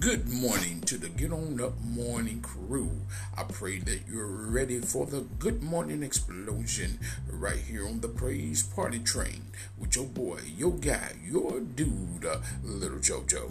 Good morning to the Get On Up Morning crew. I pray that you're ready for the good morning explosion right here on the Praise Party Train with your boy, your guy, your dude, uh, Little JoJo.